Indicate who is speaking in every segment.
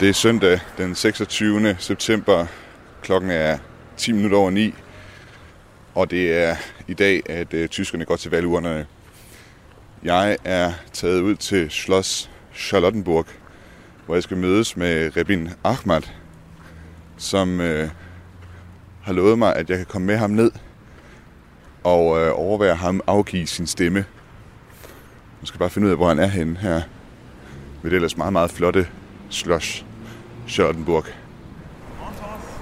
Speaker 1: Det er søndag den 26. september. Klokken er 10 minutter over 9. Og det er i dag, at øh, tyskerne går til valgurnerne. Jeg er taget ud til Schloss Charlottenburg, hvor jeg skal mødes med Rebin Ahmad, som øh, har lovet mig, at jeg kan komme med ham ned og øh, overvære ham afgive sin stemme. Jeg skal bare finde ud af, hvor han er henne her ved det ellers meget, meget flotte Schloss Charlottenburg.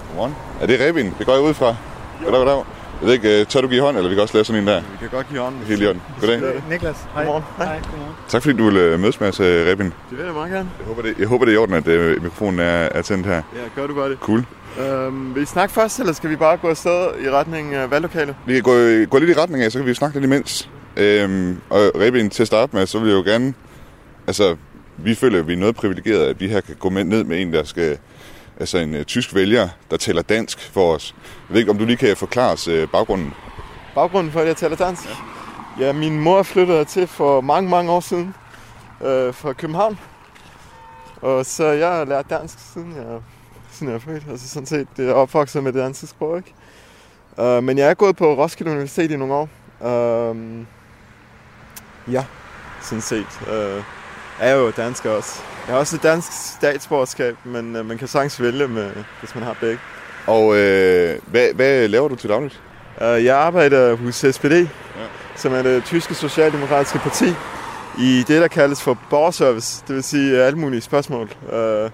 Speaker 1: Godmorgen. Er det Rebin? Det går jeg ud fra. Goddag, goddag. Jeg ved ikke, øh, tør du give hånd, eller vi kan også lave sådan en der?
Speaker 2: Vi kan godt give hånden.
Speaker 1: Helt i orden. Goddag.
Speaker 3: Niklas, hej.
Speaker 2: Godmorgen. Hej.
Speaker 3: Hej, godmorgen.
Speaker 1: Tak fordi du vil øh, mødes med os, øh, Rebin.
Speaker 2: Det vil jeg meget gerne.
Speaker 1: Jeg håber, det, jeg håber, det er i orden, at øh, mikrofonen er, er tændt her.
Speaker 2: Ja, gør du godt det.
Speaker 1: Cool.
Speaker 2: Øhm, vil I snakke først, eller skal vi bare gå afsted i retning af valglokalet?
Speaker 1: Vi kan gå, gå lidt i retning af, så kan vi snakke lidt imens. Øhm, og Rebin, til at starte med, så vil jeg jo gerne... Altså, vi føler, at vi er noget privilegeret, at vi her kan gå med, ned med en, der skal... Altså en uh, tysk vælger, der taler dansk for os. Jeg ved ikke, om du lige kan forklare os uh, baggrunden.
Speaker 2: Baggrunden for, at jeg taler dansk? Ja, ja min mor flyttede til for mange, mange år siden øh, fra København. Og så jeg har lært dansk, siden jeg, siden jeg er født. Altså sådan set, det er opvokset med det danske sprog, ikke? Uh, men jeg er gået på Roskilde Universitet i nogle år. Uh, ja, sådan set. Uh, er jo dansker også. Jeg har også et dansk statsborgerskab, men uh, man kan sagtens vælge, med, hvis man har begge.
Speaker 1: Og øh, hvad, hvad laver du til dagligt?
Speaker 2: Uh, jeg arbejder hos SPD, ja. som er det tyske socialdemokratiske parti, i det, der kaldes for borgerservice, det vil sige alle mulige spørgsmål. Uh,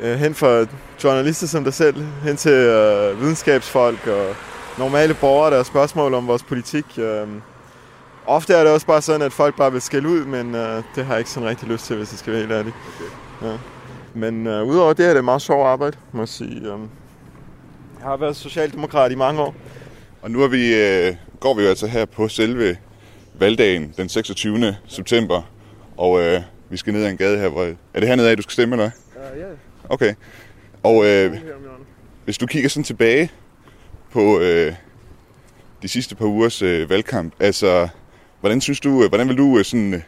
Speaker 2: hen fra journalister som dig selv, hen til uh, videnskabsfolk og normale borgere, der har spørgsmål om vores politik. Uh, ofte er det også bare sådan, at folk bare vil skælde ud, men uh, det har jeg ikke sådan rigtig lyst til, hvis jeg skal være helt ærlig. Okay. Ja. Men uh, udover det er det meget sjovt arbejde, må jeg sige. Um, jeg har været socialdemokrat i mange år.
Speaker 1: Og nu er vi, øh, går vi jo altså her på selve valgdagen den 26. september. Og øh, vi skal ned ad en gade her. Hvor, er det hernede af, du skal stemme, eller
Speaker 2: Uh, ja,
Speaker 1: Okay. Og øh, hvis du kigger sådan tilbage på øh, de sidste par ugers øh, valgkamp, altså, hvordan synes du, øh, hvordan vil du øh, sådan, øh,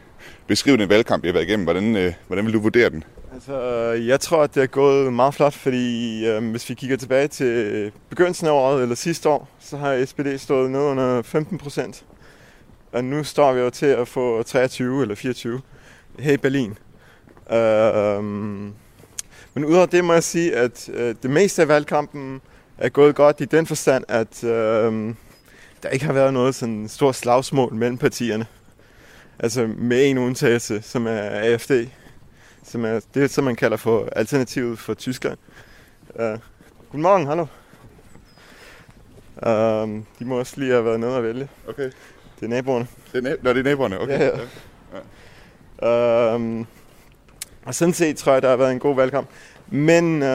Speaker 1: beskrive den valgkamp, jeg har været igennem? Hvordan, hvordan vil du vurdere den?
Speaker 2: Altså, jeg tror, at det er gået meget flot, fordi øh, hvis vi kigger tilbage til begyndelsen af året eller sidste år, så har SPD stået ned under 15 procent. Og nu står vi jo til at få 23 eller 24 her i Berlin. Øh, men udover det må jeg sige, at øh, det meste af valgkampen er gået godt i den forstand, at øh, der ikke har været noget sådan stort slagsmål mellem partierne. Altså med en undtagelse, som er AFD, som er det, som man kalder for alternativet for Tyskland. Uh, godmorgen, hallo. Uh, de må også lige have været nede og vælge.
Speaker 1: Okay.
Speaker 2: Det er naboerne.
Speaker 1: Det er, na- Nå, det er naboerne, okay.
Speaker 2: Ja, ja. Uh, og sådan set tror jeg, der har været en god valgkamp. Men uh,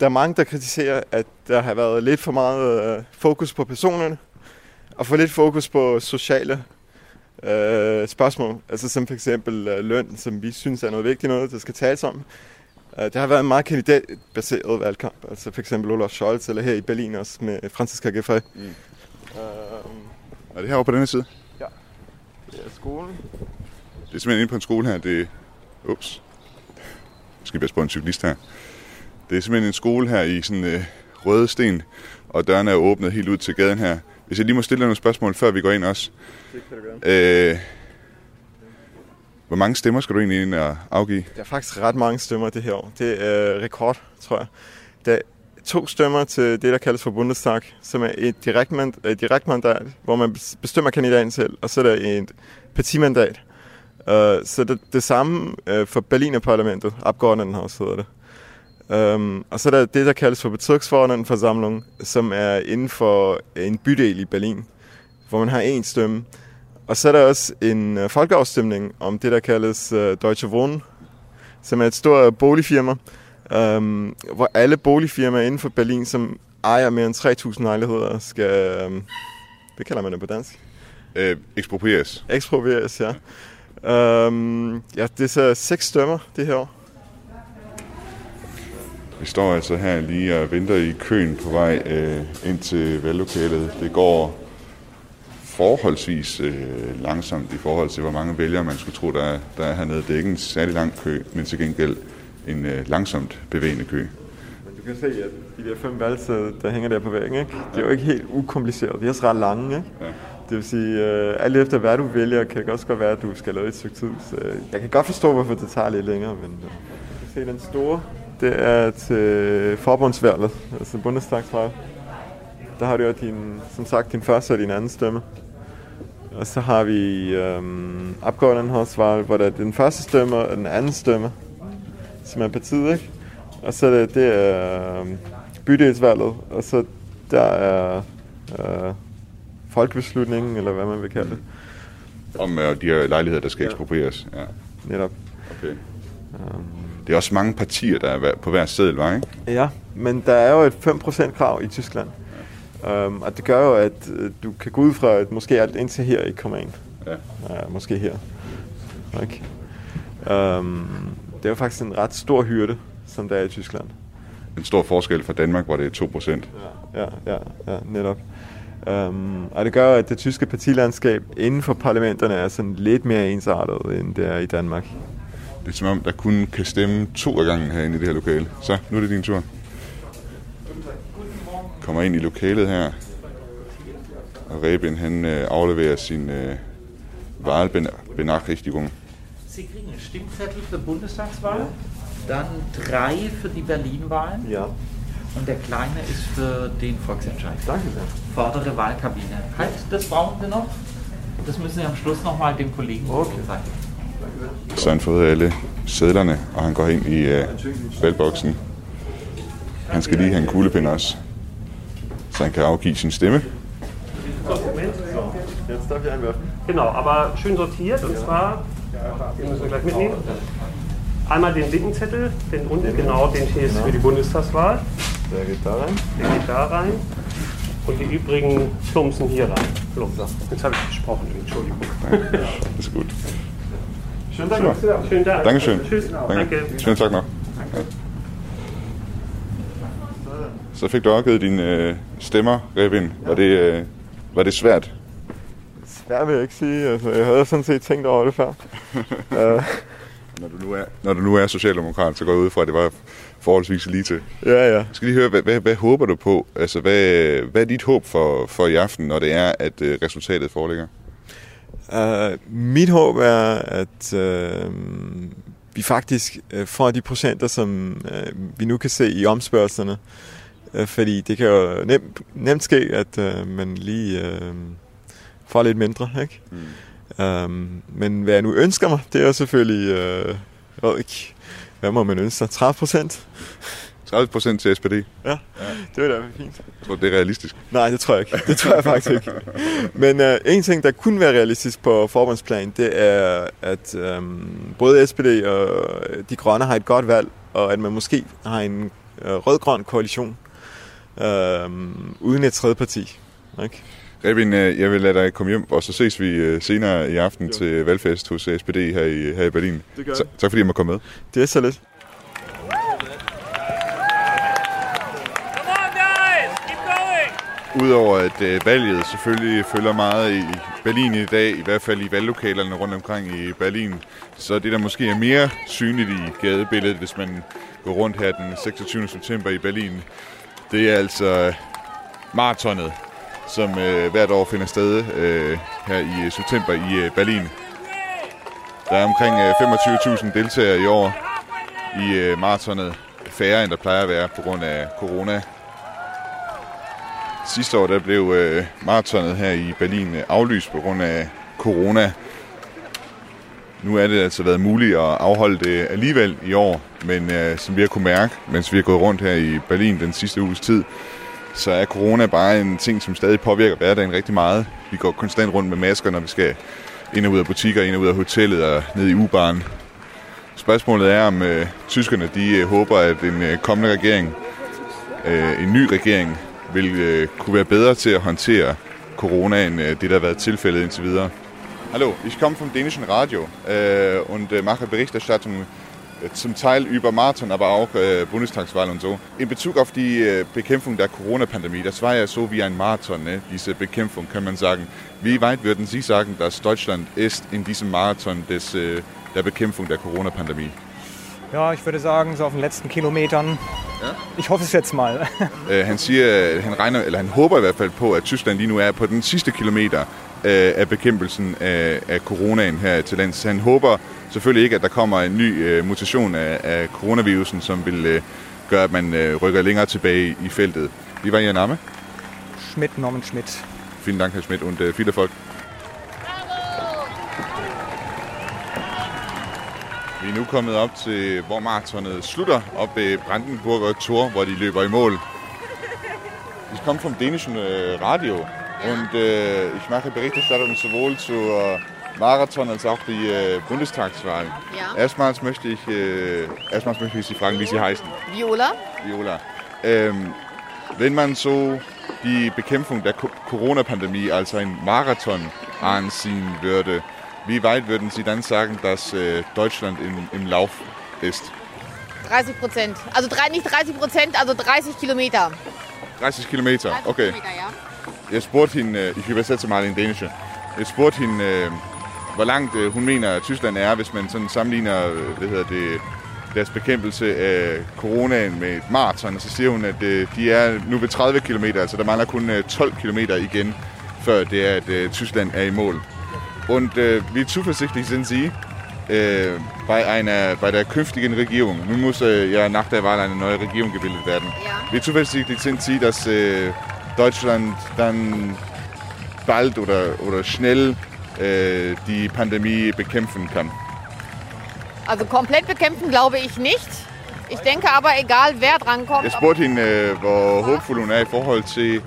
Speaker 2: der er mange, der kritiserer, at der har været lidt for meget uh, fokus på personerne, og for lidt fokus på sociale øh, spørgsmål, altså som for eksempel øh, løn, som vi synes er noget vigtigt noget, der skal tales om. Øh, det har været en meget kandidatbaseret valgkamp, altså for eksempel Olaf Scholz, eller her i Berlin også med Franziska Giffey. Mm. Øh,
Speaker 1: Er det herovre på den her side?
Speaker 2: det er skolen.
Speaker 1: Det er simpelthen inde på en skole her. Det Ups. Jeg skal passe på en cyklist her. Det er simpelthen en skole her i sådan øh, røde sten, og dørene er åbnet helt ud til gaden her. Hvis jeg lige må stille nogle spørgsmål, før vi går ind også.
Speaker 2: Det kan du gøre.
Speaker 1: Øh, hvor mange stemmer skal du egentlig ind og afgive?
Speaker 2: Der er faktisk ret mange stemmer det her år. Det er øh, rekord, tror jeg. Der er to stemmer til det, der kaldes for Bundestag, som er et direktmand, et direktmandat, hvor man bestemmer kandidaten selv, og så er der et partimandat. Uh, så det, det samme uh, for Berlinerparlamentet, Abgeordnetenhaus hedder det. Um, og så er der det, der kaldes for Bezirksformandenforsamling, som er inden for en bydel i Berlin, hvor man har én stemme. Og så er der også en uh, folkeafstemning om det, der kaldes uh, Deutsche Wohnen, som er et stort boligfirma, um, hvor alle boligfirmaer inden for Berlin, som ejer mere end 3.000 lejligheder, skal, um, det kalder man det på dansk,
Speaker 1: Øh, eksproprieres.
Speaker 2: eksproprieres, ja. Um, ja, det er så seks stemmer det her år.
Speaker 1: Vi står altså her lige og venter i køen på vej øh, ind til valglokalet. Det går forholdsvis øh, langsomt i forhold til, hvor mange vælgere man skulle tro, der er, der er hernede. Det er ikke en særlig lang kø, men til gengæld en øh, langsomt bevægende kø.
Speaker 2: Men du kan se, at de der fem valgsteder, der hænger der på væggen, ikke? det er jo ikke helt ukompliceret. De er også ret lange. Ikke?
Speaker 1: Ja.
Speaker 2: Det vil sige, øh, alt efter hvad du vælger, kan det også godt være, at du skal lave et stykke tid. Så øh, jeg kan godt forstå, hvorfor det tager lidt længere, men øh, du kan se den store, det er til forbundsvalget, altså Bundestagsvalg. Der har du jo din, som sagt din første og din anden stemme. Og så har vi øhm, opgårdenhedsvalg, hvor der er den første stemme og den anden stemme, som er partiet, ikke? Og så er det, det er øhm, bydelsvalget, og så der er øh, folkebeslutningen, eller hvad man vil kalde det,
Speaker 1: Om øh, de her lejligheder, der skal eksproprieres. Ja.
Speaker 2: netop.
Speaker 1: Okay. Det er også mange partier, der er på hver seddel, var, ikke?
Speaker 2: Ja, men der er jo et 5% krav i Tyskland. Um, og det gør jo, at øh, du kan gå ud fra, at måske alt indtil her ikke kommer ind.
Speaker 1: Ja.
Speaker 2: Ja, måske her. Okay. Um, det er jo faktisk en ret stor hyrde, som der er i Tyskland.
Speaker 1: En stor forskel fra Danmark, hvor det er 2 procent.
Speaker 2: Ja, ja, ja, netop. Um, og det gør, at det tyske partilandskab inden for parlamenterne er sådan lidt mere ensartet, end det er i Danmark.
Speaker 1: Det er som om, der kun kan stemme to af gangen herinde i det her lokale. Så, nu er det din tur. Kommer ind i lokalet her. Og Reben, han øh, afleverer sin øh, Wahlbenachrichtigung.
Speaker 3: Sie kriegen einen Stimmzettel für Bundestagswahl, dann drei für die Berlin-Wahlen
Speaker 2: Ja,
Speaker 3: und der kleine ist für den Volksentscheid.
Speaker 2: danke sehr.
Speaker 3: Vordere Wahlkabine. Halt, das brauchen wir noch. Das müssen Sie am Schluss nochmal dem Kollegen
Speaker 2: Okay.
Speaker 3: zeigen.
Speaker 1: Så han fået alle sædlerne, og han går ind i øh, valgboksen. Han skal lige have en kuglepind også, så han kan afgive sin stemme.
Speaker 2: Jetzt darf ich einwerfen.
Speaker 4: Genau, aber schön sortiert und zwar, den müssen wir gleich mitnehmen. Einmal den linken Zettel, den unten, genau, den hier ist für die Bundestagswahl.
Speaker 2: Der geht da rein.
Speaker 4: Der geht da rein. Und die übrigen plumpsen hier rein. Plumpser. Jetzt habe ich gesprochen, Entschuldigung.
Speaker 1: Er godt.
Speaker 2: Schönen Dank.
Speaker 1: Super.
Speaker 4: Schönen Dank.
Speaker 1: Dankeschön.
Speaker 4: Tschüss. Danke.
Speaker 1: Schönen tak nok. Ja. Så fik du afgivet dine øh, stemmer, Reben. Var det, øh, var det svært?
Speaker 2: Svært vil jeg ikke sige. Altså, jeg havde sådan set tænkt over det før. uh,
Speaker 1: Når du nu er, når du nu er socialdemokrat, så går jeg ud fra, at det var forholdsvis lige til.
Speaker 2: ja, ja.
Speaker 1: Jeg skal lige høre, hvad, hvad, hvad håber du på? Altså, hvad, hvad er dit håb for, for i aften, når det er, at øh, resultatet foreligger?
Speaker 2: Uh, mit håb er, at uh, vi faktisk uh, får de procenter, som uh, vi nu kan se i omspørgslerne. Uh, fordi det kan jo nemt, nemt ske, at uh, man lige uh, får lidt mindre. Ikke? Mm. Um, men hvad jeg nu ønsker mig, det er jo selvfølgelig... Uh, jeg ved ikke, hvad må man ønske sig? 30 procent?
Speaker 1: 30 procent til SPD.
Speaker 2: Ja, det vil da være fint.
Speaker 1: Jeg tror, det er realistisk.
Speaker 2: Nej, det tror jeg ikke. Det tror jeg faktisk ikke. Men uh, en ting, der kunne være realistisk på forbundsplan, det er, at um, både SPD og De Grønne har et godt valg, og at man måske har en uh, rød-grøn koalition um, uden et tredje parti. Ikke?
Speaker 1: Reben, øh, jeg vil lade dig komme hjem, og så ses vi øh, senere i aften til valgfest hos SPD her i, her i Berlin.
Speaker 2: Det gør
Speaker 1: Så, tak fordi jeg må komme med.
Speaker 2: Det er så lidt.
Speaker 1: Udover at øh, valget selvfølgelig følger meget i Berlin i dag, i hvert fald i valglokalerne rundt omkring i Berlin, så det der måske er mere synligt i gadebilledet, hvis man går rundt her den 26. september i Berlin, det er altså maratonet, som øh, hvert år finder sted øh, her i september i øh, Berlin. Der er omkring øh, 25.000 deltagere i år i øh, maratonet. Færre end der plejer at være på grund af corona. Sidste år der blev øh, maratonet her i Berlin øh, aflyst på grund af corona. Nu er det altså været muligt at afholde det alligevel i år, men øh, som vi har kunne mærke, mens vi har gået rundt her i Berlin den sidste uges tid, så er corona bare en ting, som stadig påvirker hverdagen rigtig meget. Vi går konstant rundt med masker, når vi skal ind og ud af butikker, ind og ud af hotellet og ned i U-baren. Spørgsmålet er, om øh, tyskerne de øh, håber, at en øh, kommende regering, øh, en ny regering, vil øh, kunne være bedre til at håndtere corona, end øh, det, der har været tilfældet indtil videre. Hallo, ich komme vom dänischen Radio äh, und äh, mache Berichterstattung äh, zum Teil über Marathon, aber auch äh, Bundestagswahl und so. In Bezug auf die äh, Bekämpfung der Corona-Pandemie, das war ja so wie ein Marathon, ne? diese Bekämpfung, kann man sagen. Wie weit würden Sie sagen, dass Deutschland ist in diesem Marathon des, äh, der Bekämpfung der Corona-Pandemie?
Speaker 5: Ja, ich würde sagen, so auf den letzten Kilometern.
Speaker 1: Ja?
Speaker 5: Ich hoffe es jetzt mal.
Speaker 1: Øh, han siger, han regner, eller han håber i hvert fald på, at Tyskland lige nu er på den sidste kilometer øh, af bekæmpelsen af, af coronaen her til lands. Han håber selvfølgelig ikke, at der kommer en ny øh, mutation af, af coronavirusen, som vil øh, gøre, at man øh, rykker længere tilbage i feltet. Wie war Ihr Name?
Speaker 5: Schmidt, Norman Schmidt.
Speaker 1: Vielen Dank, Herr Schmidt, und äh, viel Erfolg. Vi er nu kommet op til, hvor maratonet slutter, op ved Brandenburger Tor, hvor de løber i mål. Ich komme vom dänischen äh, Radio und äh, ich mache Berichterstattung sowohl zur Marathon als auch die äh, Bundestagswahl.
Speaker 6: Ja.
Speaker 1: Erstmals möchte ich, äh, erstmals möchte ich Sie fragen, wie Sie heißen.
Speaker 6: Viola?
Speaker 1: Viola. Ähm, wenn man so die Bekämpfung der Co- Corona-Pandemie als ein Marathon ansehen würde, wie weit würden Sie dann sagen, dass äh, Deutschland im, im Lauf ist?
Speaker 6: 30 Prozent. Also drei, nicht 30 Prozent, also 30 Kilometer.
Speaker 1: 30 Kilometer,
Speaker 6: 30
Speaker 1: okay.
Speaker 6: Kilometer, ja.
Speaker 1: Jeg spurgte hende, øh, jeg oversætter meget i danish. Jeg spurgte hende, øh, hvor langt øh, hun mener, at Tyskland er, hvis man sådan sammenligner hvad hedder det, deres bekæmpelse af coronaen med et maraton. Og så siger hun, at de er nu ved 30 km, altså der mangler kun øh, 12 km igen, før det er, at Tyskland er i mål. Und äh, wie zuversichtlich sind Sie äh, bei, einer, bei der künftigen Regierung? Nun muss äh, ja nach der Wahl eine neue Regierung gebildet werden.
Speaker 6: Ja.
Speaker 1: Wie zuversichtlich sind Sie, dass äh, Deutschland dann bald oder, oder schnell äh, die Pandemie bekämpfen kann?
Speaker 6: Also komplett bekämpfen glaube ich nicht. Ich denke aber, egal wer drankommt.
Speaker 1: Jeg spurgte hende, øh, hvor håbfuld hun er i forhold til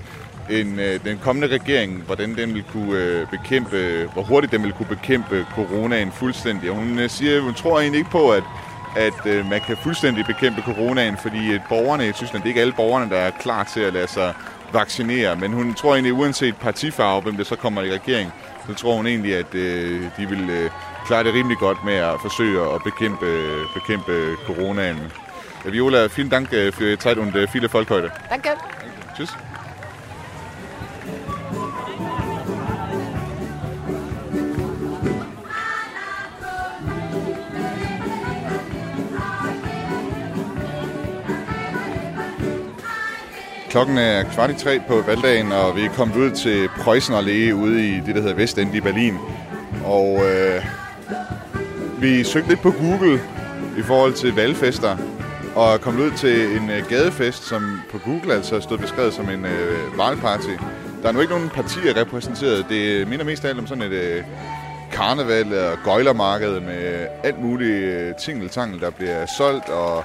Speaker 1: en, øh, den kommende regering, hvordan den vil kunne øh, bekæmpe, hvor hurtigt den vil kunne bekæmpe coronaen fuldstændig. Og hun øh, siger, hun tror egentlig ikke på, at, at øh, man kan fuldstændig bekæmpe coronaen, fordi at borgerne i Tyskland, det er ikke alle borgerne, der er klar til at lade sig vaccinere, men hun tror egentlig, uanset partifarve, hvem der så kommer i regering, så tror hun egentlig, at øh, de vil øh, klare det rimelig godt med at forsøge at bekæmpe, bekæmpe coronaen. Viola, vielen Dank für Zeit und viel Erfolg heute.
Speaker 6: Danke.
Speaker 1: Tschüss. Klokken er kvart i tre på valgdagen, og vi er kommet ud til Preussen Allee ude i det, der hedder Vestend i Berlin. Og øh, vi søgte lidt på Google i forhold til valgfester, og kom ud til en øh, gadefest, som på Google altså stod beskrevet som en øh, valgparty. Der er nu ikke nogen partier repræsenteret. Det minder mest af alt om sådan et øh, karneval og gøjlermarked med øh, alt muligt øh, tingeltangel, der bliver solgt, og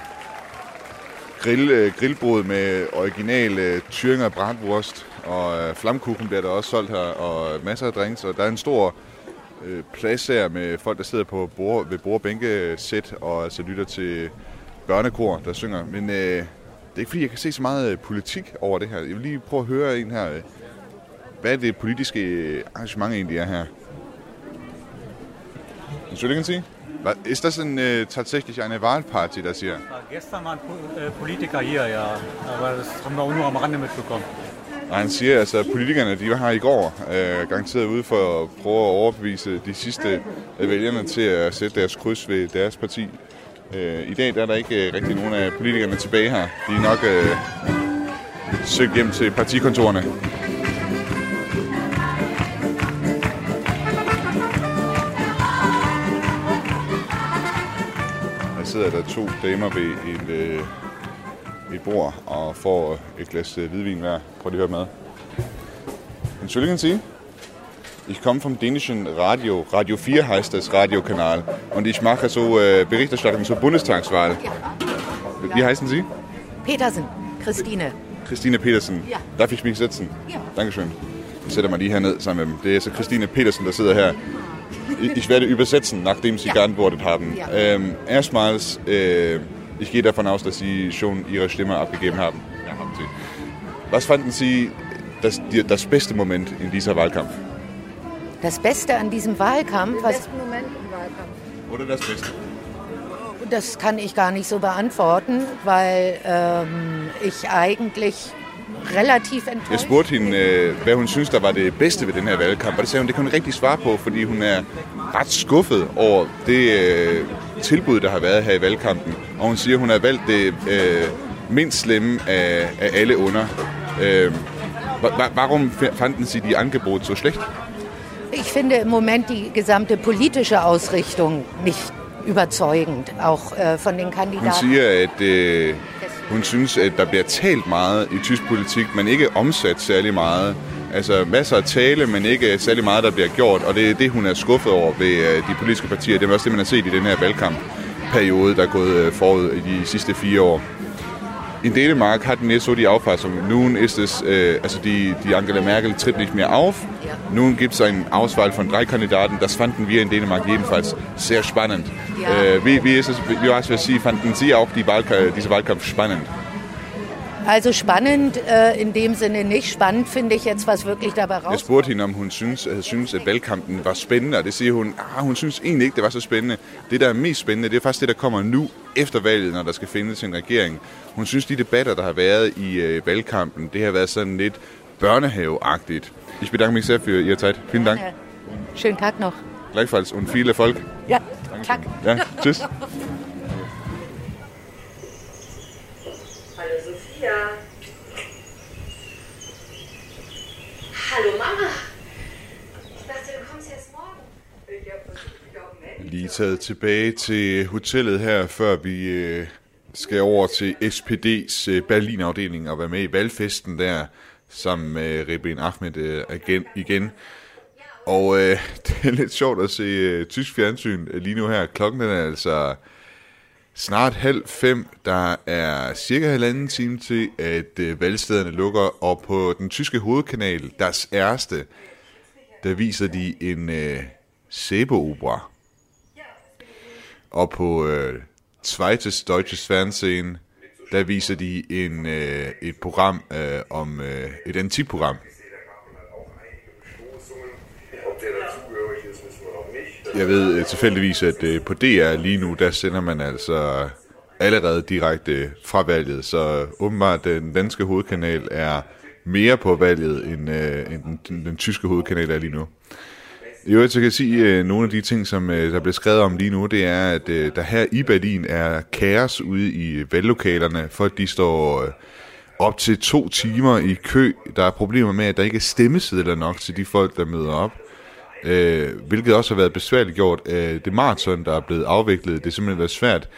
Speaker 1: grill, øh, grillbrød med original øh, Thüringer bratwurst, og øh, flamkuchen bliver der også solgt her, og masser af drinks, og der er en stor øh, plads her med folk, der sidder på bord, ved bordbænkesæt og altså lytter til børnekor, der synger. Men øh, det er ikke fordi, jeg kan se så meget politik over det her. Jeg vil lige prøve at høre en her. Hvad er det politiske arrangement egentlig er her? Hvad skal jeg sige? Ist das ein, äh, tatsächlich eine Wahlparty, das hier?
Speaker 7: Gestern waren äh, Politiker hier, ja. Aber das haben wir auch nur am Rande mitbekommen.
Speaker 1: Og han siger, altså, at politikerne de var her i går, øh, garanteret ude for at prøve at overbevise de sidste af vælgerne til at sætte deres kryds ved deres parti. Øh, I dag der er der ikke øh, rigtig nogen af politikerne tilbage her. De er nok øh, søgt hjem til partikontorerne. Sidder der to damer ved et, øh, et bord og får et glas øh, hvidvin hver. Prøv lige at høre med. Entschuldigen Sie? Ich komme vom dänischen Radio. Radio 4 heißt das Radiokanal. Und ich mache so äh, Berichterstattung zur Bundestagswahl. Wie heißen Sie?
Speaker 8: Petersen, Christine.
Speaker 1: Christine Petersen.
Speaker 8: Ja.
Speaker 1: Darf ich mich setzen?
Speaker 8: Ja.
Speaker 1: Dankeschön. Jeg sætter mig lige herned sammen med dem. Det er så Christine Petersen, der sidder her. Ich werde übersetzen, nachdem Sie
Speaker 8: Ja.
Speaker 1: geantwortet haben.
Speaker 8: Ja.
Speaker 1: Ähm, erstmals, äh, ich gehe davon aus, dass Sie schon Ihre Stimme abgegeben haben. Ja, haben Sie. Was fanden Sie das, das beste Moment in dieser Wahlkampf?
Speaker 8: Das Beste an diesem Wahlkampf, was,
Speaker 6: Moment im Wahlkampf.
Speaker 1: Oder das Beste?
Speaker 8: das kann ich gar nicht so beantworten, weil ähm, ich eigentlich relativ
Speaker 1: Jeg
Speaker 8: enttäuscht
Speaker 1: spurgte hende, øh, hvad hun synes, der var det bedste ved den her valgkamp, og det sagde hun, det kan hun rigtig svare på, fordi hun er ret skuffet over det øh, tilbud, der har været her i valgkampen. og hun siger, hun har valgt det øh, mindst slemme af, af alle under. Øh, warum fanden Sie die Angebot so schlecht?
Speaker 8: Ich finde im Moment die gesamte politische Ausrichtung nicht überzeugend, auch äh, von den Kandidaten.
Speaker 1: Hun siger, at øh, hun synes, at der bliver talt meget i tysk politik, men ikke omsat særlig meget. Altså masser af tale, men ikke særlig meget, der bliver gjort, og det er det, hun er skuffet over ved øh, de politiske partier. Det er også det, man har set i den her valgkampperiode, der er gået øh, forud i de sidste fire år. In Dänemark hatten wir so die Auffassung, nun ist es, äh, also die, die Angela Merkel tritt nicht mehr auf. Ja. Nun gibt es eine Auswahl von drei Kandidaten. Das fanden wir in Dänemark jedenfalls sehr spannend. Ja. Äh, wie, wie ist es, wie war es für Sie? Fanden Sie auch die Wahlka diese Wahlkampf spannend?
Speaker 8: Also spannend äh, in dem Sinne nicht. Spannend finde ich jetzt, was wirklich dabei rauskommt.
Speaker 1: Jeg spurgte hende, om hun synes, at, synes, at valgkampen var spændende, og det siger hun, ah, hun synes egentlig ikke, det var så spændende. Det, der er mest spændende, det er faktisk det, der kommer nu efter valget, når der skal findes en regering. Hun synes, de debatter, der har været i øh, valgkampen, det har været sådan lidt børnehaveagtigt. Ich bedanke mich sehr für Ihre Zeit. Vielen Dank.
Speaker 8: Schönen Tag noch.
Speaker 1: Gleichfalls und viel Erfolg.
Speaker 8: Ja, tak.
Speaker 1: Ja, tschüss.
Speaker 9: Ja. Hallo Mama. Ich dachte, du kommst erst morgen. Ich habe
Speaker 1: Lige taget tilbage til hotellet her, før vi øh, skal over til SPD's øh, Berlin-afdeling og være med i valgfesten der, sammen med Rebin Ahmed øh, igen. igen. Og øh, det er lidt sjovt at se øh, tysk fjernsyn lige nu her. Klokken er altså snart halv fem. Der er cirka halvanden time til, at øh, valgstederne lukker, og på den tyske hovedkanal, deres ærste, der viser de en øh, sæbeopera. Og på øh, Zweites Deutsches Fernsehen, der viser de en, øh, et program øh, om øh, et antikprogram. Jeg ved øh, tilfældigvis, at øh, på DR lige nu, der sender man altså allerede direkte fra valget, så åbenbart øh, den danske hovedkanal er mere på valget, end, øh, end den, den tyske hovedkanal er lige nu. I øvrigt, så kan jeg sige, at nogle af de ting, som der bliver skrevet om lige nu, det er, at der her i Berlin er kaos ude i valglokalerne. Folk de står op til to timer i kø. Der er problemer med, at der ikke er stemmesedler nok til de folk, der møder op øh, hvilket også har været besværligt gjort af øh, det maraton, der er blevet afviklet. Det har simpelthen været svært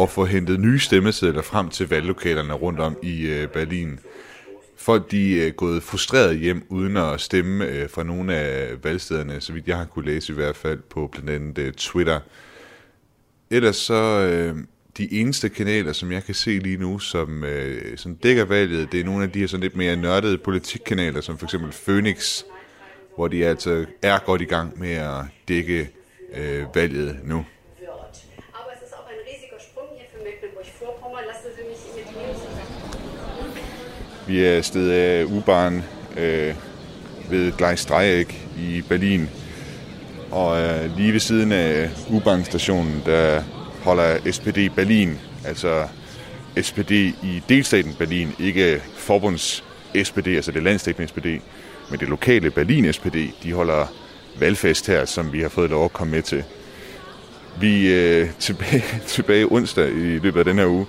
Speaker 1: at få hentet nye stemmesedler frem til valglokalerne rundt om i øh, Berlin. Folk de er gået frustreret hjem uden at stemme øh, fra nogle af valgstederne, så vidt jeg har kunne læse i hvert fald på blandt andet øh, Twitter. Ellers så øh, de eneste kanaler, som jeg kan se lige nu, som, øh, som dækker valget, det er nogle af de her sådan lidt mere nørdede politikkanaler, som for eksempel Phoenix, hvor de altså er godt i gang med at dække øh, valget nu. Vi er afsted af U-Bahn øh, ved Gleis Dreieck i Berlin. Og øh, lige ved siden af U-Bahn-stationen, der holder SPD Berlin, altså SPD i delstaten Berlin, ikke forbunds SPD, altså det landstækkende SPD, med det lokale Berlin SPD, de holder valgfest her, som vi har fået lov at komme med til. Vi øh, tilbage, tilbage onsdag i løbet af den her uge,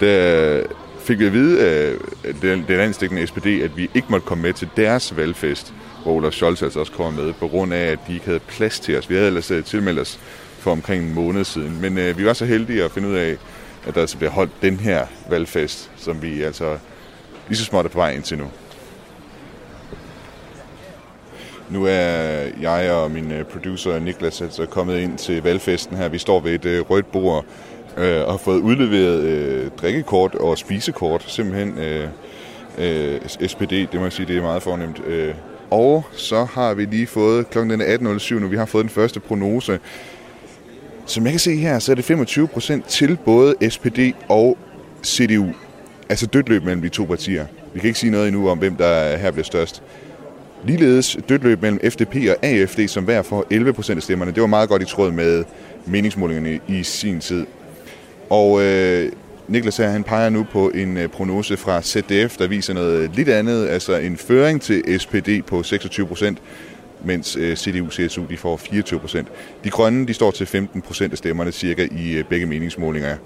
Speaker 1: der fik vi at vide af det, det landstækkende SPD, at vi ikke måtte komme med til deres valgfest, hvor Olaf Scholz altså også kommer med, på grund af, at de ikke havde plads til os. Vi havde ellers øh, tilmeldt os for omkring en måned siden, men øh, vi var så heldige at finde ud af, at der altså bliver holdt den her valgfest, som vi altså lige så småt er på vej ind til nu. Nu er jeg og min øh, producer Niklas altså kommet ind til valgfesten her. Vi står ved et øh, rødt bord øh, og har fået udleveret øh, drikkekort og spisekort. Simpelthen øh, øh, SPD, det må jeg sige, det er meget fornemt. Øh. Og så har vi lige fået, klokken er 18.07 nu, vi har fået den første prognose. Som jeg kan se her, så er det 25% til både SPD og CDU. Altså dødt løb mellem de to partier. Vi kan ikke sige noget endnu om, hvem der her bliver størst. Ligeledes dødt løb mellem FDP og AFD, som hver får 11 procent af stemmerne. Det var meget godt i tråd med meningsmålingerne i sin tid. Og øh, Niklas her, han peger nu på en øh, prognose fra ZDF, der viser noget lidt andet, altså en føring til SPD på 26 procent, mens øh, CDU og CSU de får 24 procent. De grønne de står til 15 procent af stemmerne cirka i øh, begge meningsmålinger.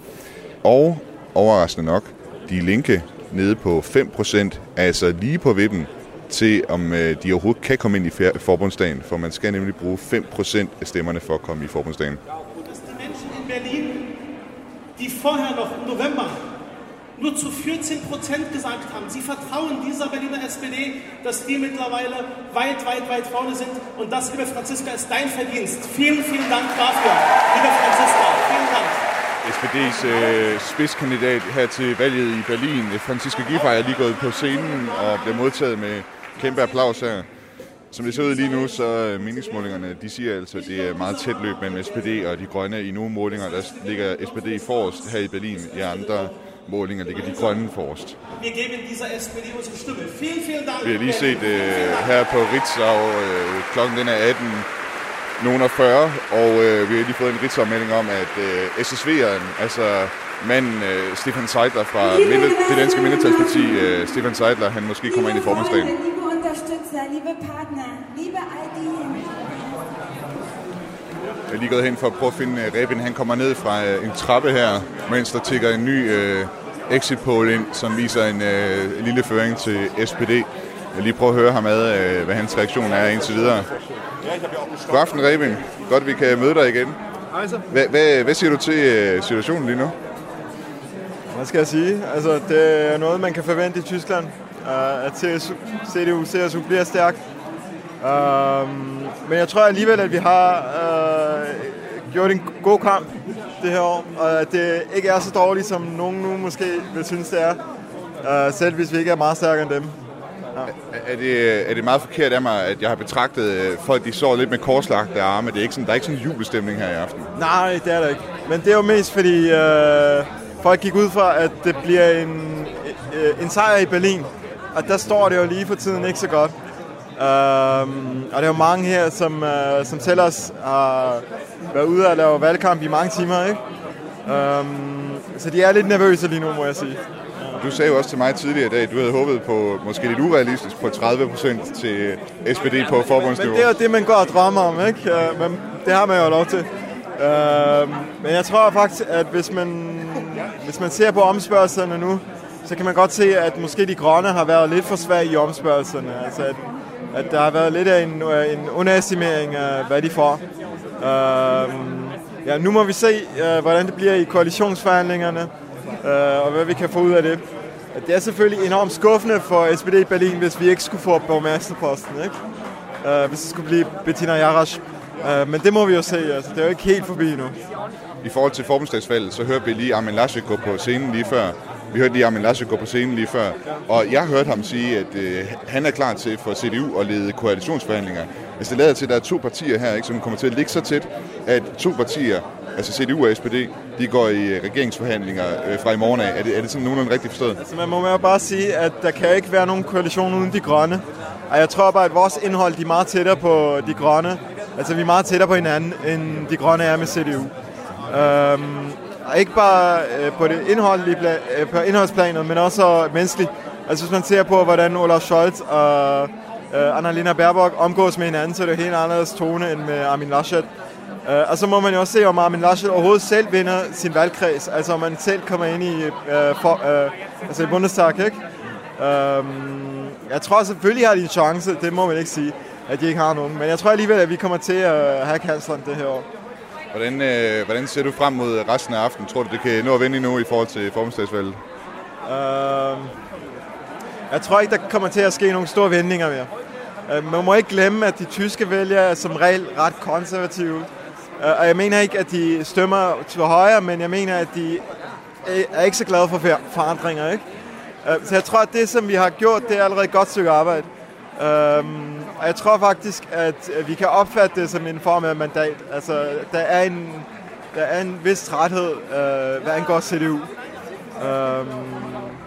Speaker 1: Og overraskende nok, de linke nede på 5%, altså lige på vippen til, om øh, de overhovedet kan komme ind i forbundsdagen, for man skal nemlig bruge 5% af stemmerne for at komme i forbundsdagen.
Speaker 10: Menschen in Berlin, die vorher noch im November nur zu 14 Prozent gesagt haben, sie vertrauen dieser Berliner SPD, dass die mittlerweile weit, weit, weit vorne sind. Und das, liebe Franziska, ist dein Verdienst. Vielen, vielen Dank dafür, liebe Franziska. Vielen Dank.
Speaker 1: SPD's øh, spidskandidat her til valget i Berlin, Franziska Giffey, er lige gået på scenen og bliver modtaget med kæmpe applaus her. Som det ser ud lige nu, så øh, meningsmålingerne, de siger altså, at det er meget tæt løb mellem SPD og de grønne. I nogle målinger, der ligger SPD forrest her i Berlin. I andre målinger ligger de grønne forrest. Vi har lige set øh, her på Ritzau, øh, klokken den er 18, nogen af 40, og øh, vi har lige fået en Ritzau-melding om, at øh, SSV'eren, altså manden øh, Stefan Seidler fra Minde, det danske mindretalsparti, øh, Stefan Seidler, han måske kommer ind i formandsdagen.
Speaker 11: Liebe Unterstützer, liebe Partner, liebe all die
Speaker 1: Jeg er lige gået hen for at prøve at finde uh, Reben. Han kommer ned fra uh, en trappe her, mens der tigger en ny uh, exit poll ind, som viser en uh, lille føring til SPD. Jeg vil lige prøve at høre ham ad, uh, hvad hans reaktion er indtil videre. God aften, Reben. Godt, at vi kan møde dig igen. Hvad, hvad, hvad siger du til uh, situationen lige nu?
Speaker 2: Hvad skal jeg sige? Altså, det er noget, man kan forvente i Tyskland. Uh, at CSU, CDU, CSU bliver stærk. Uh, men jeg tror alligevel, at vi har uh, gjort en god kamp det her år, og at det ikke er så dårligt, som nogen nu måske vil synes, det er. Uh, selv hvis vi ikke er meget stærkere end dem.
Speaker 1: Ja. Er, det, er det meget forkert af mig, at jeg har betragtet uh, folk, de så lidt med korslagte arme? Det er ikke sådan, der er ikke sådan en jubelstemning her i aften.
Speaker 2: Nej, det er der ikke. Men det er jo mest fordi, uh, folk gik ud fra, at det bliver en, en sejr i Berlin. Og der står det jo lige for tiden ikke så godt. Um, og der er jo mange her, som, uh, som selv os har været ude og lave valgkamp i mange timer, ikke? Um, så de er lidt nervøse lige nu, må jeg sige.
Speaker 1: Du sagde jo også til mig tidligere i dag, at du havde håbet på, måske lidt urealistisk, på 30 procent til SPD på forbundsniveau.
Speaker 2: Men det er jo det, man går og drømmer om, ikke? Men det har man jo lov til. Uh, men jeg tror faktisk, at hvis man, hvis man ser på omspørgslerne nu, så kan man godt se, at måske de grønne har været lidt for svage i omspørgelserne. Altså, at, at der har været lidt af en, øh, en underestimering af, hvad de får. Uh, ja, nu må vi se, uh, hvordan det bliver i koalitionsforhandlingerne, uh, og hvad vi kan få ud af det. Det er selvfølgelig enormt skuffende for SPD i Berlin, hvis vi ikke skulle få borgmesterposten, ikke? Uh, hvis det skulle blive Bettina Jarasch. Uh, men det må vi jo se, altså. det er jo ikke helt forbi nu.
Speaker 1: I forhold til forbundsdagsvalget, så hørte vi lige Armin Laschet gå på scenen lige før. Vi hørte lige Armin Laschet gå på scenen lige før. Og jeg hørte ham sige, at øh, han er klar til for CDU at lede koalitionsforhandlinger. Hvis det lader til, at der er to partier her, ikke, som kommer til at ligge så tæt, at to partier, altså CDU og SPD, de går i øh, regeringsforhandlinger øh, fra i morgen af. Er det, er det sådan nogenlunde rigtigt forstået?
Speaker 2: Altså man må jo bare sige, at der kan ikke være nogen koalition uden de grønne. Og jeg tror bare, at vores indhold de er meget tættere på de grønne. Altså vi er meget tættere på hinanden, end de grønne er med CDU. Øhm, ikke bare øh, på det indholdelige pla- øh, på indholdsplanet, men også menneskeligt. Altså hvis man ser på, hvordan Olaf Scholz og øh, Annalena Baerbock omgås med hinanden, så er det jo helt anderledes tone end med Armin Laschet. Øh, og så må man jo også se, om Armin Laschet overhovedet selv vinder sin valgkreds. Altså om man selv kommer ind i, øh, for, øh, altså i Bundestag, ikke? Øh, jeg tror selvfølgelig har de en chance, det må man ikke sige, at de ikke har nogen. Men jeg tror alligevel, at vi kommer til at have kansleren det her år.
Speaker 1: Hvordan, øh, hvordan ser du frem mod resten af aftenen? Tror du, det kan nå at vende endnu i forhold til formiddagsvalget?
Speaker 2: Uh, jeg tror ikke, der kommer til at ske nogle store vendinger mere. Uh, man må ikke glemme, at de tyske vælgere er som regel ret konservative. Uh, og jeg mener ikke, at de stemmer til højre, men jeg mener, at de er ikke så glade for forandringer. Ikke? Uh, så jeg tror, at det, som vi har gjort, det er allerede et godt stykke arbejde. Uh, og jeg tror faktisk, at vi kan opfatte det som en form af mandat. Altså, der er en, der er en vis træthed, uh, hvad angår CDU. Um,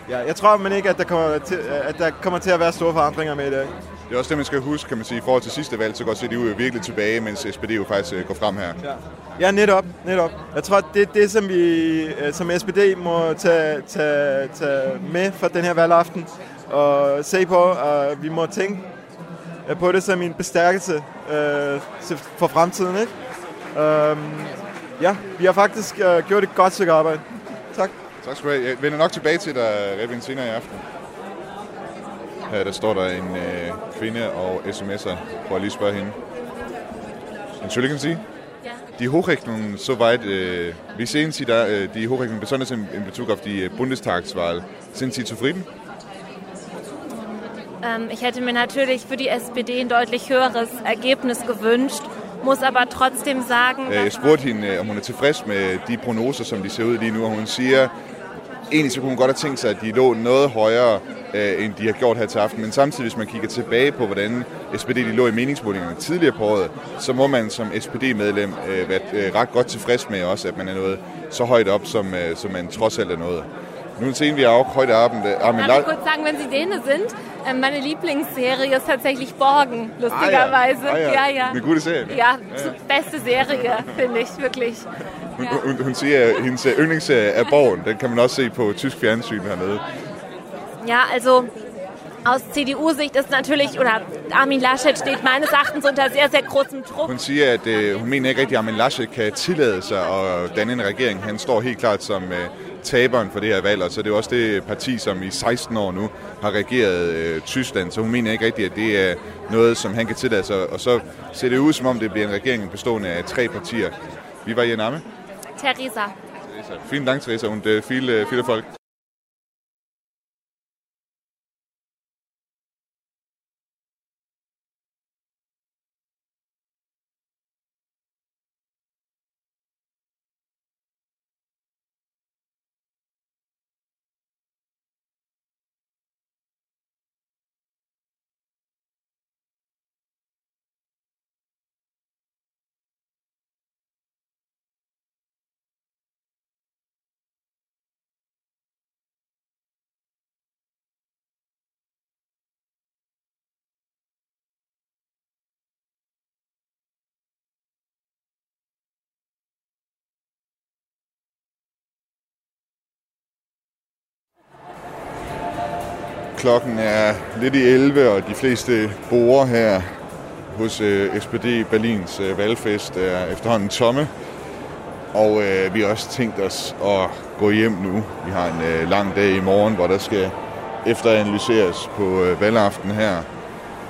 Speaker 2: ja, jeg tror men ikke, at der, kommer til, at der kommer til at være store forandringer med i dag.
Speaker 1: Det er også det, man skal huske, kan man sige. I forhold til sidste valg, så går CDU jo virkelig tilbage, mens SPD jo faktisk går frem her.
Speaker 2: Ja, ja netop, netop. Jeg tror, det er det, som vi som SPD må tage, tage, tage med for den her valgaften og se på, og vi må tænke på det som en bestærkelse øh, for fremtiden. Ikke? Um, ja, vi har faktisk øh, gjort et godt stykke arbejde. Tak.
Speaker 1: Tak skal du have. Jeg vender nok tilbage til dig, Rebin, senere i aften. Her der står der en øh, kvinde og sms'er. Prøv at lige spørge hende. Entschuldigen Sie?
Speaker 12: Ja.
Speaker 1: Die Hochrechnung soweit, äh, wie sehen Sie da äh, die Hochrechnung besonders in, in Bezug auf die Bundestagswahl? Sind Sie zufrieden?
Speaker 12: Ähm, ich hätte mir natürlich für die SPD ein deutlich høheres Ergebnis gewünscht, muss aber trotzdem sagen,
Speaker 1: Øh, Jeg spurgte hende, øh, om hun er tilfreds med de prognoser, som de ser ud lige nu, og hun siger, egentlig så kunne hun godt have tænkt sig, at de lå noget højere, øh, end de har gjort her til aften. Men samtidig, hvis man kigger tilbage på, hvordan SPD de lå i meningsmålingerne tidligere på året, så må man som SPD-medlem øh, være øh, ret godt tilfreds med også, at man er nået så højt op, som, øh, som man trods alt er nået. Nun sehen wir auch heute Abend äh, Armin
Speaker 12: Darf ich kurz sagen, wenn Sie Däne sind, ähm, meine Lieblingsserie ist tatsächlich Borgen, lustigerweise.
Speaker 1: Ah, ja.
Speaker 12: ja, ja.
Speaker 1: Eine gute Serie.
Speaker 12: Ja, zu- beste Serie, finde ich, wirklich.
Speaker 1: Hun, hun, hun siger, hendes yndlingsserie er Borgen. Den kan man også se på tysk fjernsyn hernede.
Speaker 12: Ja, altså aus CDU-Sicht ist natürlich, oder Armin Laschet steht meines Erachtens unter sehr, sehr großem Druck.
Speaker 1: Hun siger, at øh, hun mener ikke at Armin Laschet kan tillade sig at danne en regering. Han står helt klart som øh, taberen for det her valg, og så er det jo også det parti, som i 16 år nu har regeret øh, Tyskland. Så hun mener ikke rigtigt, at det er noget, som han kan tillade sig. Og så ser det ud, som om det bliver en regering bestående af tre partier. Vi var i Name.
Speaker 12: Theresa.
Speaker 1: Vielen Dank, Theresa, und äh, viel, äh, viel Erfolg. Klokken er lidt i 11, og de fleste borer her hos øh, SPD Berlins øh, valgfest er efterhånden tomme. Og øh, vi har også tænkt os at gå hjem nu. Vi har en øh, lang dag i morgen, hvor der skal efteranalyseres på øh, valgaften her.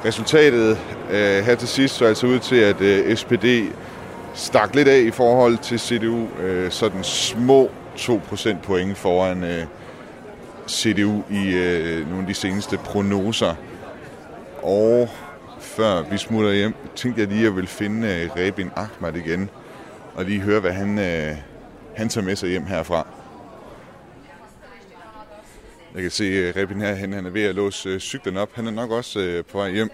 Speaker 1: Resultatet øh, her til sidst så altså ud til, at øh, SPD stak lidt af i forhold til CDU. Øh, sådan små 2 procentpoint foran øh, CDU i øh, nogle af de seneste prognoser. Og før vi smutter hjem, tænkte jeg lige, at jeg ville finde øh, Rebin Ahmad igen, og lige høre, hvad han, øh, han tager med sig hjem herfra. Jeg kan se øh, Rebin herhen, han er ved at låse øh, cyklen op. Han er nok også øh, på vej hjem.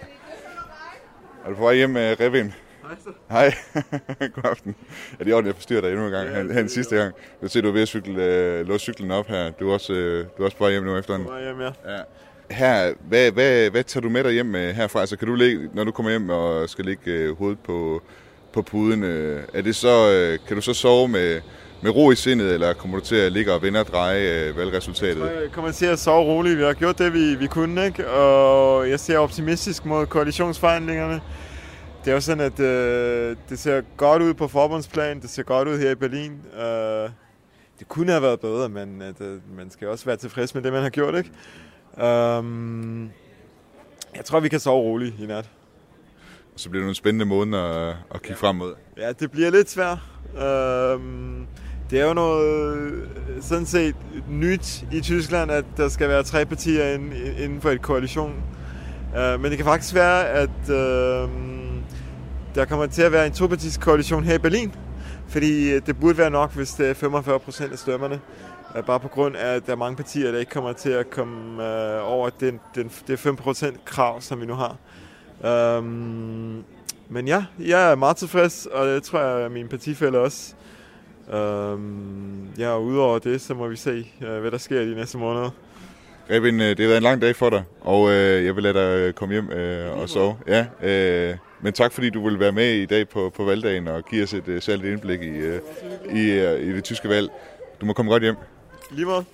Speaker 1: Er du på vej hjem, øh, Rebin? Hej. God aften. Er det i orden, jeg forstyrrer dig endnu en gang? Han, han sidste gang. Jeg ser, du er ved at cykle, øh, låse cyklen op her. Du er også, øh, du er også på vej hjem nu efter
Speaker 2: På vej hjem, ja.
Speaker 1: ja. Her, hvad, hvad, hvad tager du med dig hjem øh, herfra? Altså, kan du ligge, når du kommer hjem og skal ligge øh, hovedet på, på puden, øh, er det så, øh, kan du så sove med, med ro i sindet, eller kommer du til at ligge og vende og dreje øh, valgresultatet?
Speaker 2: Jeg kommer til at sove roligt. Vi har gjort det, vi, vi kunne, ikke? Og jeg ser optimistisk mod koalitionsforhandlingerne. Det er jo sådan, at øh, det ser godt ud på forbundsplan. Det ser godt ud her i Berlin. Øh, det kunne have været bedre, men at, øh, man skal også være tilfreds med det, man har gjort, ikke? Um, jeg tror, vi kan sove roligt i nat.
Speaker 1: Og så bliver det nogle spændende måneder at, at kigge frem mod.
Speaker 2: Ja, det bliver lidt svært. Øhm, det er jo noget sådan set nyt i Tyskland, at der skal være tre partier inden, inden for et koalition. Øh, men det kan faktisk være, at øh, der kommer til at være en topartisk koalition her i Berlin. Fordi øh, det burde være nok, hvis det er 45 procent af stemmerne. Øh, bare på grund af, at der er mange partier, der ikke kommer til at komme øh, over den, den, det 5 procent krav, som vi nu har. Øhm, men ja, jeg er meget tilfreds, og det tror jeg, at mine partifælder også. Øhm, ja, og udover det, så må vi se, øh, hvad der sker i de næste måneder.
Speaker 1: Rebin, det har været en lang dag for dig, og øh, jeg vil lade dig komme hjem øh, og sove. Ja, øh, men tak fordi du vil være med i dag på, på valgdagen og give os et uh, særligt indblik i, uh, i, uh, i det tyske valg. Du må komme godt hjem.
Speaker 2: Lige meget.